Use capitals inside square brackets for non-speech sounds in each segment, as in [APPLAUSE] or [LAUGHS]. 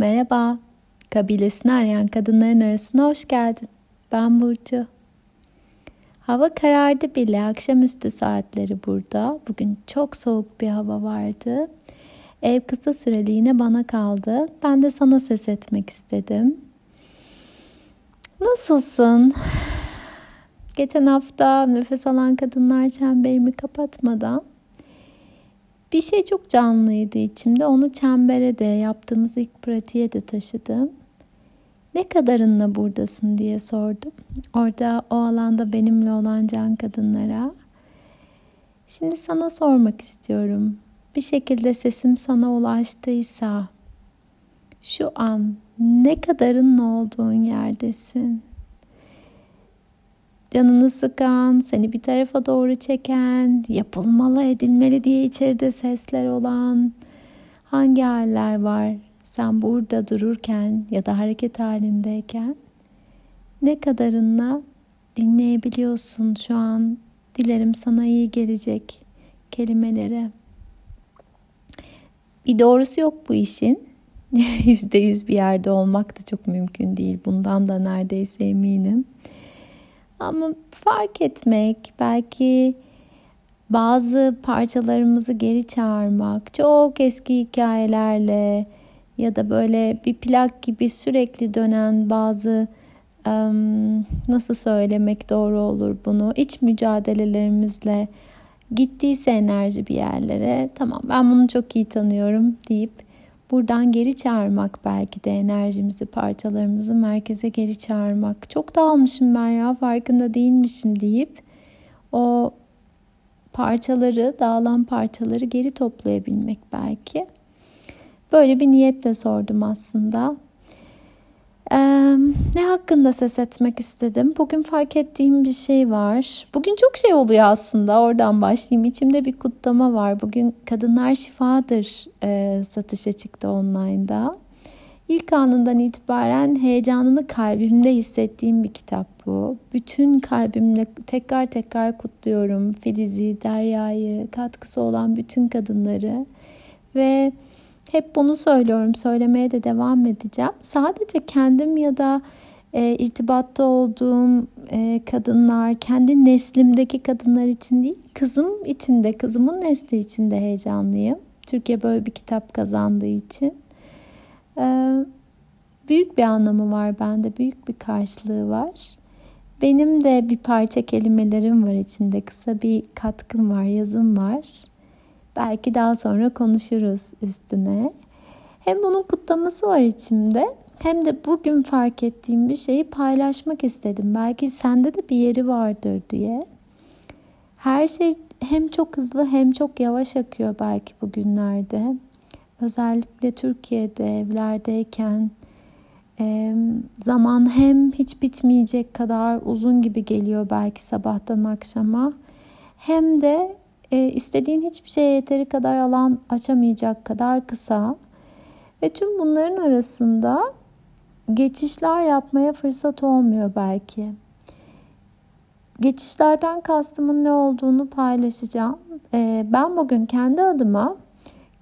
Merhaba, kabilesini arayan kadınların arasına hoş geldin. Ben Burcu. Hava karardı bile akşamüstü saatleri burada. Bugün çok soğuk bir hava vardı. Ev kısa süreliğine bana kaldı. Ben de sana ses etmek istedim. Nasılsın? Geçen hafta nefes alan kadınlar çemberimi kapatmadan bir şey çok canlıydı içimde. Onu çembere de yaptığımız ilk pratiğe de taşıdım. Ne kadarınla buradasın diye sordum. Orada o alanda benimle olan can kadınlara. Şimdi sana sormak istiyorum. Bir şekilde sesim sana ulaştıysa şu an ne kadarınla olduğun yerdesin? Canını sıkan, seni bir tarafa doğru çeken, yapılmalı edilmeli diye içeride sesler olan hangi haller var? Sen burada dururken ya da hareket halindeyken ne kadarınla dinleyebiliyorsun şu an? Dilerim sana iyi gelecek kelimeleri. Bir doğrusu yok bu işin. [LAUGHS] Yüzde yüz bir yerde olmak da çok mümkün değil. Bundan da neredeyse eminim. Ama fark etmek, belki bazı parçalarımızı geri çağırmak, çok eski hikayelerle ya da böyle bir plak gibi sürekli dönen bazı nasıl söylemek doğru olur bunu iç mücadelelerimizle gittiyse enerji bir yerlere tamam ben bunu çok iyi tanıyorum deyip buradan geri çağırmak belki de enerjimizi, parçalarımızı merkeze geri çağırmak. Çok dağılmışım ben ya farkında değilmişim deyip o parçaları, dağılan parçaları geri toplayabilmek belki. Böyle bir niyetle sordum aslında. Ee, ne hakkında ses etmek istedim? Bugün fark ettiğim bir şey var. Bugün çok şey oluyor aslında. Oradan başlayayım. İçimde bir kutlama var. Bugün Kadınlar Şifadır e, satışa çıktı online'da. İlk anından itibaren heyecanını kalbimde hissettiğim bir kitap bu. Bütün kalbimle tekrar tekrar kutluyorum Filiz'i, Derya'yı, katkısı olan bütün kadınları. Ve hep bunu söylüyorum, söylemeye de devam edeceğim. Sadece kendim ya da e, irtibatta olduğum e, kadınlar, kendi neslimdeki kadınlar için değil, kızım için de, kızımın nesli için de heyecanlıyım. Türkiye böyle bir kitap kazandığı için. E, büyük bir anlamı var bende, büyük bir karşılığı var. Benim de bir parça kelimelerim var içinde, kısa bir katkım var, yazım var. Belki daha sonra konuşuruz üstüne. Hem bunun kutlaması var içimde hem de bugün fark ettiğim bir şeyi paylaşmak istedim. Belki sende de bir yeri vardır diye. Her şey hem çok hızlı hem çok yavaş akıyor belki bugünlerde. Özellikle Türkiye'de evlerdeyken zaman hem hiç bitmeyecek kadar uzun gibi geliyor belki sabahtan akşama hem de e, istediğin hiçbir şeye yeteri kadar alan açamayacak kadar kısa. Ve tüm bunların arasında geçişler yapmaya fırsat olmuyor belki. Geçişlerden kastımın ne olduğunu paylaşacağım. E, ben bugün kendi adıma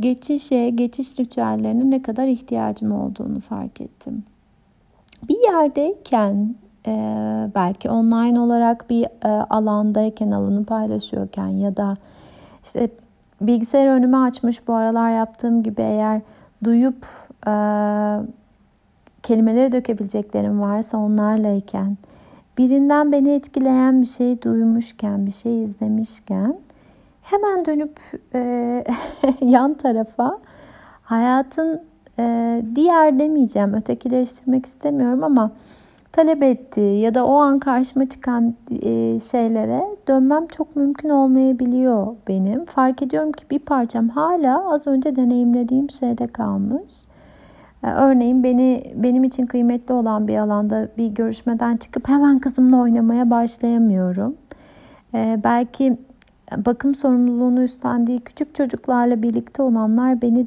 geçişe, geçiş ritüellerine ne kadar ihtiyacım olduğunu fark ettim. Bir yerdeyken e, belki online olarak bir e, alandayken alanı paylaşıyorken ya da işte bilgisayar önüme açmış bu aralar yaptığım gibi eğer duyup e, kelimeleri dökebileceklerim varsa onlarlayken birinden beni etkileyen bir şey duymuşken bir şey izlemişken hemen dönüp e, [LAUGHS] yan tarafa hayatın e, diğer demeyeceğim ötekileştirmek istemiyorum ama talep ettiği ya da o an karşıma çıkan e, şeylere dönmem çok mümkün olmayabiliyor benim. Fark ediyorum ki bir parçam hala az önce deneyimlediğim şeyde kalmış. E, örneğin beni benim için kıymetli olan bir alanda bir görüşmeden çıkıp hemen kızımla oynamaya başlayamıyorum. E, belki bakım sorumluluğunu üstlendiği küçük çocuklarla birlikte olanlar beni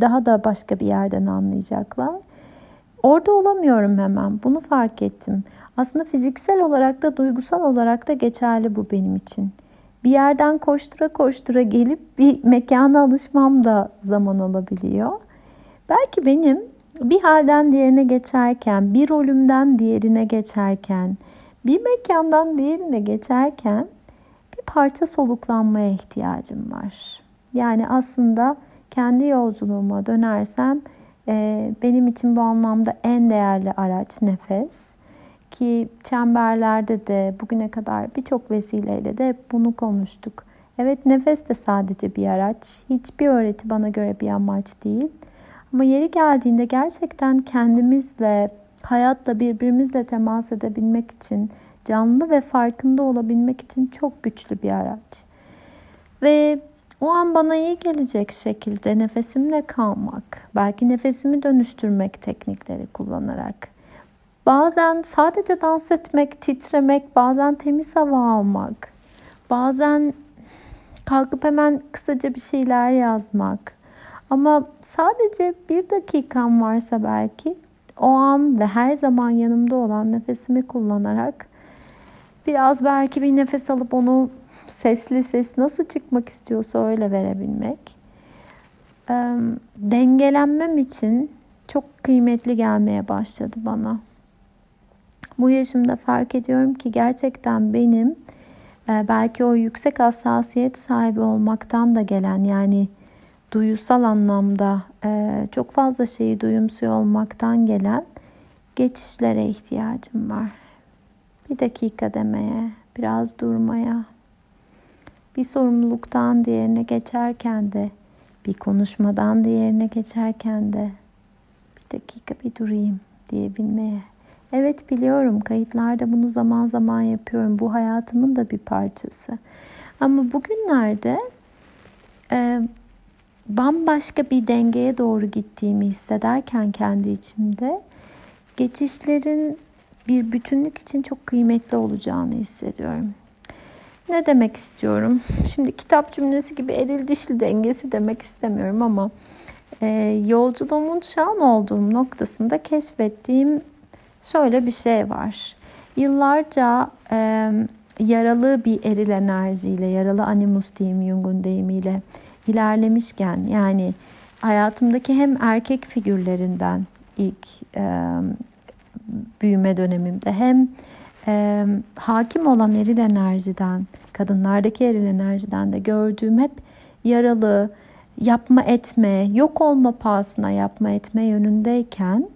daha da başka bir yerden anlayacaklar. Orada olamıyorum hemen. Bunu fark ettim. Aslında fiziksel olarak da duygusal olarak da geçerli bu benim için. Bir yerden koştura koştura gelip bir mekana alışmam da zaman alabiliyor. Belki benim bir halden diğerine geçerken, bir rolümden diğerine geçerken, bir mekandan diğerine geçerken bir parça soluklanmaya ihtiyacım var. Yani aslında kendi yolculuğuma dönersem benim için bu anlamda en değerli araç nefes. Ki çemberlerde de bugüne kadar birçok vesileyle de bunu konuştuk. Evet nefes de sadece bir araç. Hiçbir öğreti bana göre bir amaç değil. Ama yeri geldiğinde gerçekten kendimizle, hayatla, birbirimizle temas edebilmek için, canlı ve farkında olabilmek için çok güçlü bir araç. Ve o an bana iyi gelecek şekilde nefesimle kalmak, belki nefesimi dönüştürmek teknikleri kullanarak. Bazen sadece dans etmek, titremek, bazen temiz hava almak, bazen kalkıp hemen kısaca bir şeyler yazmak. Ama sadece bir dakikam varsa belki o an ve her zaman yanımda olan nefesimi kullanarak biraz belki bir nefes alıp onu sesli ses nasıl çıkmak istiyorsa öyle verebilmek. Dengelenmem için çok kıymetli gelmeye başladı bana. Bu yaşımda fark ediyorum ki gerçekten benim belki o yüksek hassasiyet sahibi olmaktan da gelen yani duyusal anlamda çok fazla şeyi duyumsuyor olmaktan gelen geçişlere ihtiyacım var. Bir dakika demeye, biraz durmaya, bir sorumluluktan diğerine geçerken de, bir konuşmadan diğerine geçerken de bir dakika bir durayım diyebilmeye. Evet biliyorum kayıtlarda bunu zaman zaman yapıyorum. Bu hayatımın da bir parçası. Ama bugünlerde e, bambaşka bir dengeye doğru gittiğimi hissederken kendi içimde geçişlerin bir bütünlük için çok kıymetli olacağını hissediyorum. Ne demek istiyorum? Şimdi kitap cümlesi gibi eril dişli dengesi demek istemiyorum ama e, yolculuğumun şu an olduğum noktasında keşfettiğim şöyle bir şey var. Yıllarca e, yaralı bir eril enerjiyle, yaralı animus diyeyim Jung'un deyimiyle ilerlemişken yani hayatımdaki hem erkek figürlerinden ilk e, büyüme dönemimde hem e, hakim olan eril enerjiden, kadınlardaki eril enerjiden de gördüğüm hep yaralı, yapma etme, yok olma pahasına yapma etme yönündeyken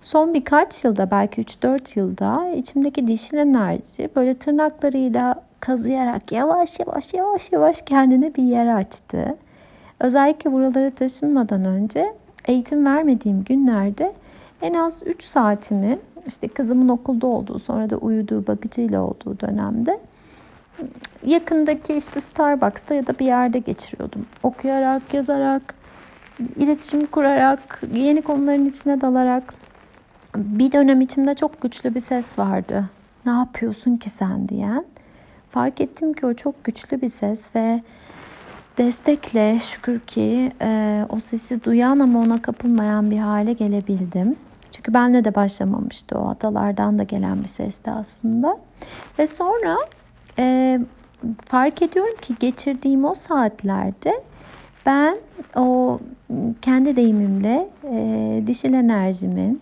son birkaç yılda belki 3-4 yılda içimdeki dişil enerji böyle tırnaklarıyla kazıyarak yavaş yavaş yavaş yavaş kendine bir yer açtı. Özellikle buralara taşınmadan önce eğitim vermediğim günlerde en az 3 saatimi işte kızımın okulda olduğu sonra da uyuduğu bakıcıyla olduğu dönemde yakındaki işte Starbucks'ta ya da bir yerde geçiriyordum. Okuyarak, yazarak, iletişim kurarak, yeni konuların içine dalarak. Bir dönem içimde çok güçlü bir ses vardı. Ne yapıyorsun ki sen diyen. Fark ettim ki o çok güçlü bir ses ve destekle şükür ki e, o sesi duyan ama ona kapılmayan bir hale gelebildim. Çünkü benle de başlamamıştı o atalardan da gelen bir sesti aslında. Ve sonra e, fark ediyorum ki geçirdiğim o saatlerde ben o kendi deyimimle e, dişil enerjimin,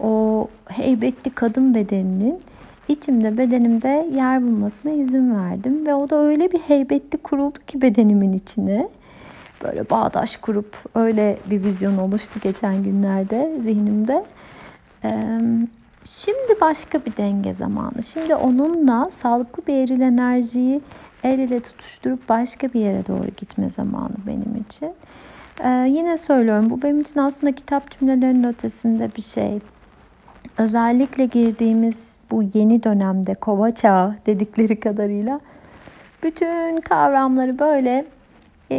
o heybetli kadın bedeninin içimde bedenimde yer bulmasına izin verdim. Ve o da öyle bir heybetli kuruldu ki bedenimin içine. Böyle bağdaş kurup öyle bir vizyon oluştu geçen günlerde zihnimde. Şimdi başka bir denge zamanı. Şimdi onunla sağlıklı bir eril enerjiyi el ile tutuşturup başka bir yere doğru gitme zamanı benim için. Yine söylüyorum bu benim için aslında kitap cümlelerinin ötesinde bir şey. Özellikle girdiğimiz bu yeni dönemde kova çağı dedikleri kadarıyla bütün kavramları böyle e,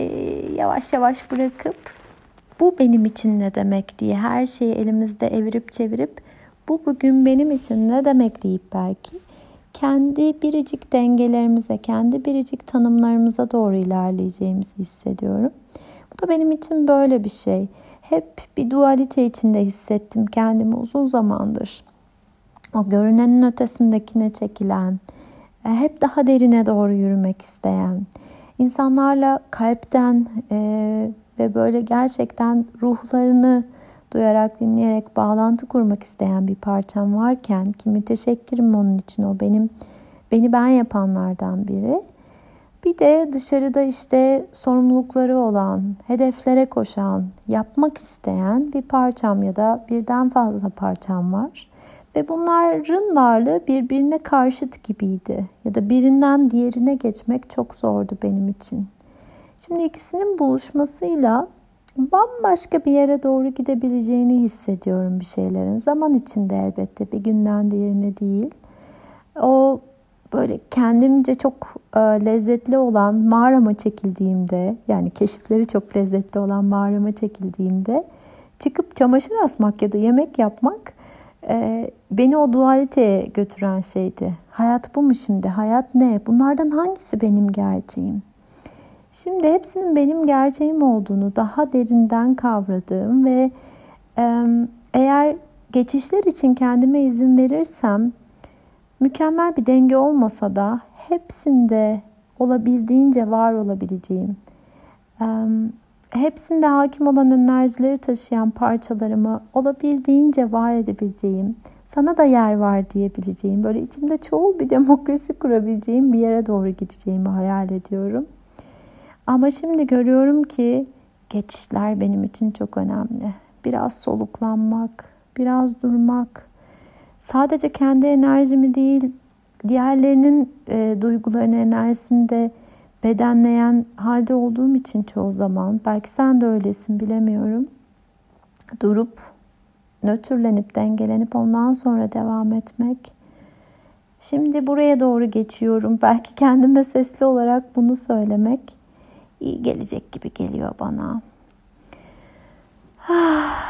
yavaş yavaş bırakıp bu benim için ne demek diye her şeyi elimizde evirip çevirip bu bugün benim için ne demek deyip belki kendi biricik dengelerimize, kendi biricik tanımlarımıza doğru ilerleyeceğimizi hissediyorum. Bu da benim için böyle bir şey. Hep bir dualite içinde hissettim kendimi uzun zamandır. O görünenin ötesindekine çekilen, e, hep daha derine doğru yürümek isteyen, insanlarla kalpten e, ve böyle gerçekten ruhlarını duyarak dinleyerek bağlantı kurmak isteyen bir parçam varken ki müteşekkirim onun için o benim beni ben yapanlardan biri. Bir de dışarıda işte sorumlulukları olan, hedeflere koşan, yapmak isteyen bir parçam ya da birden fazla parçam var. Ve bunların varlığı birbirine karşıt gibiydi. Ya da birinden diğerine geçmek çok zordu benim için. Şimdi ikisinin buluşmasıyla bambaşka bir yere doğru gidebileceğini hissediyorum bir şeylerin. Zaman içinde elbette bir günden diğerine değil. O böyle kendimce çok e, lezzetli olan mağarama çekildiğimde yani keşifleri çok lezzetli olan mağarama çekildiğimde çıkıp çamaşır asmak ya da yemek yapmak e, beni o dualiteye götüren şeydi. Hayat bu mu şimdi? Hayat ne? Bunlardan hangisi benim gerçeğim? Şimdi hepsinin benim gerçeğim olduğunu daha derinden kavradığım ve e, eğer geçişler için kendime izin verirsem mükemmel bir denge olmasa da hepsinde olabildiğince var olabileceğim, hepsinde hakim olan enerjileri taşıyan parçalarımı olabildiğince var edebileceğim, sana da yer var diyebileceğim, böyle içimde çoğul bir demokrasi kurabileceğim bir yere doğru gideceğimi hayal ediyorum. Ama şimdi görüyorum ki geçişler benim için çok önemli. Biraz soluklanmak, biraz durmak, sadece kendi enerjimi değil, diğerlerinin e, duygularını, enerjisini de bedenleyen halde olduğum için çoğu zaman, belki sen de öylesin bilemiyorum, durup, nötrlenip, dengelenip ondan sonra devam etmek. Şimdi buraya doğru geçiyorum. [LAUGHS] Belki kendime sesli olarak bunu söylemek iyi gelecek gibi geliyor bana. [SIGHS]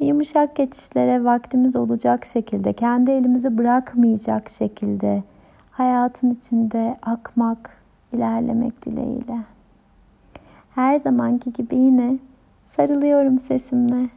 Yumuşak geçişlere vaktimiz olacak şekilde, kendi elimizi bırakmayacak şekilde hayatın içinde akmak, ilerlemek dileğiyle. Her zamanki gibi yine sarılıyorum sesimle.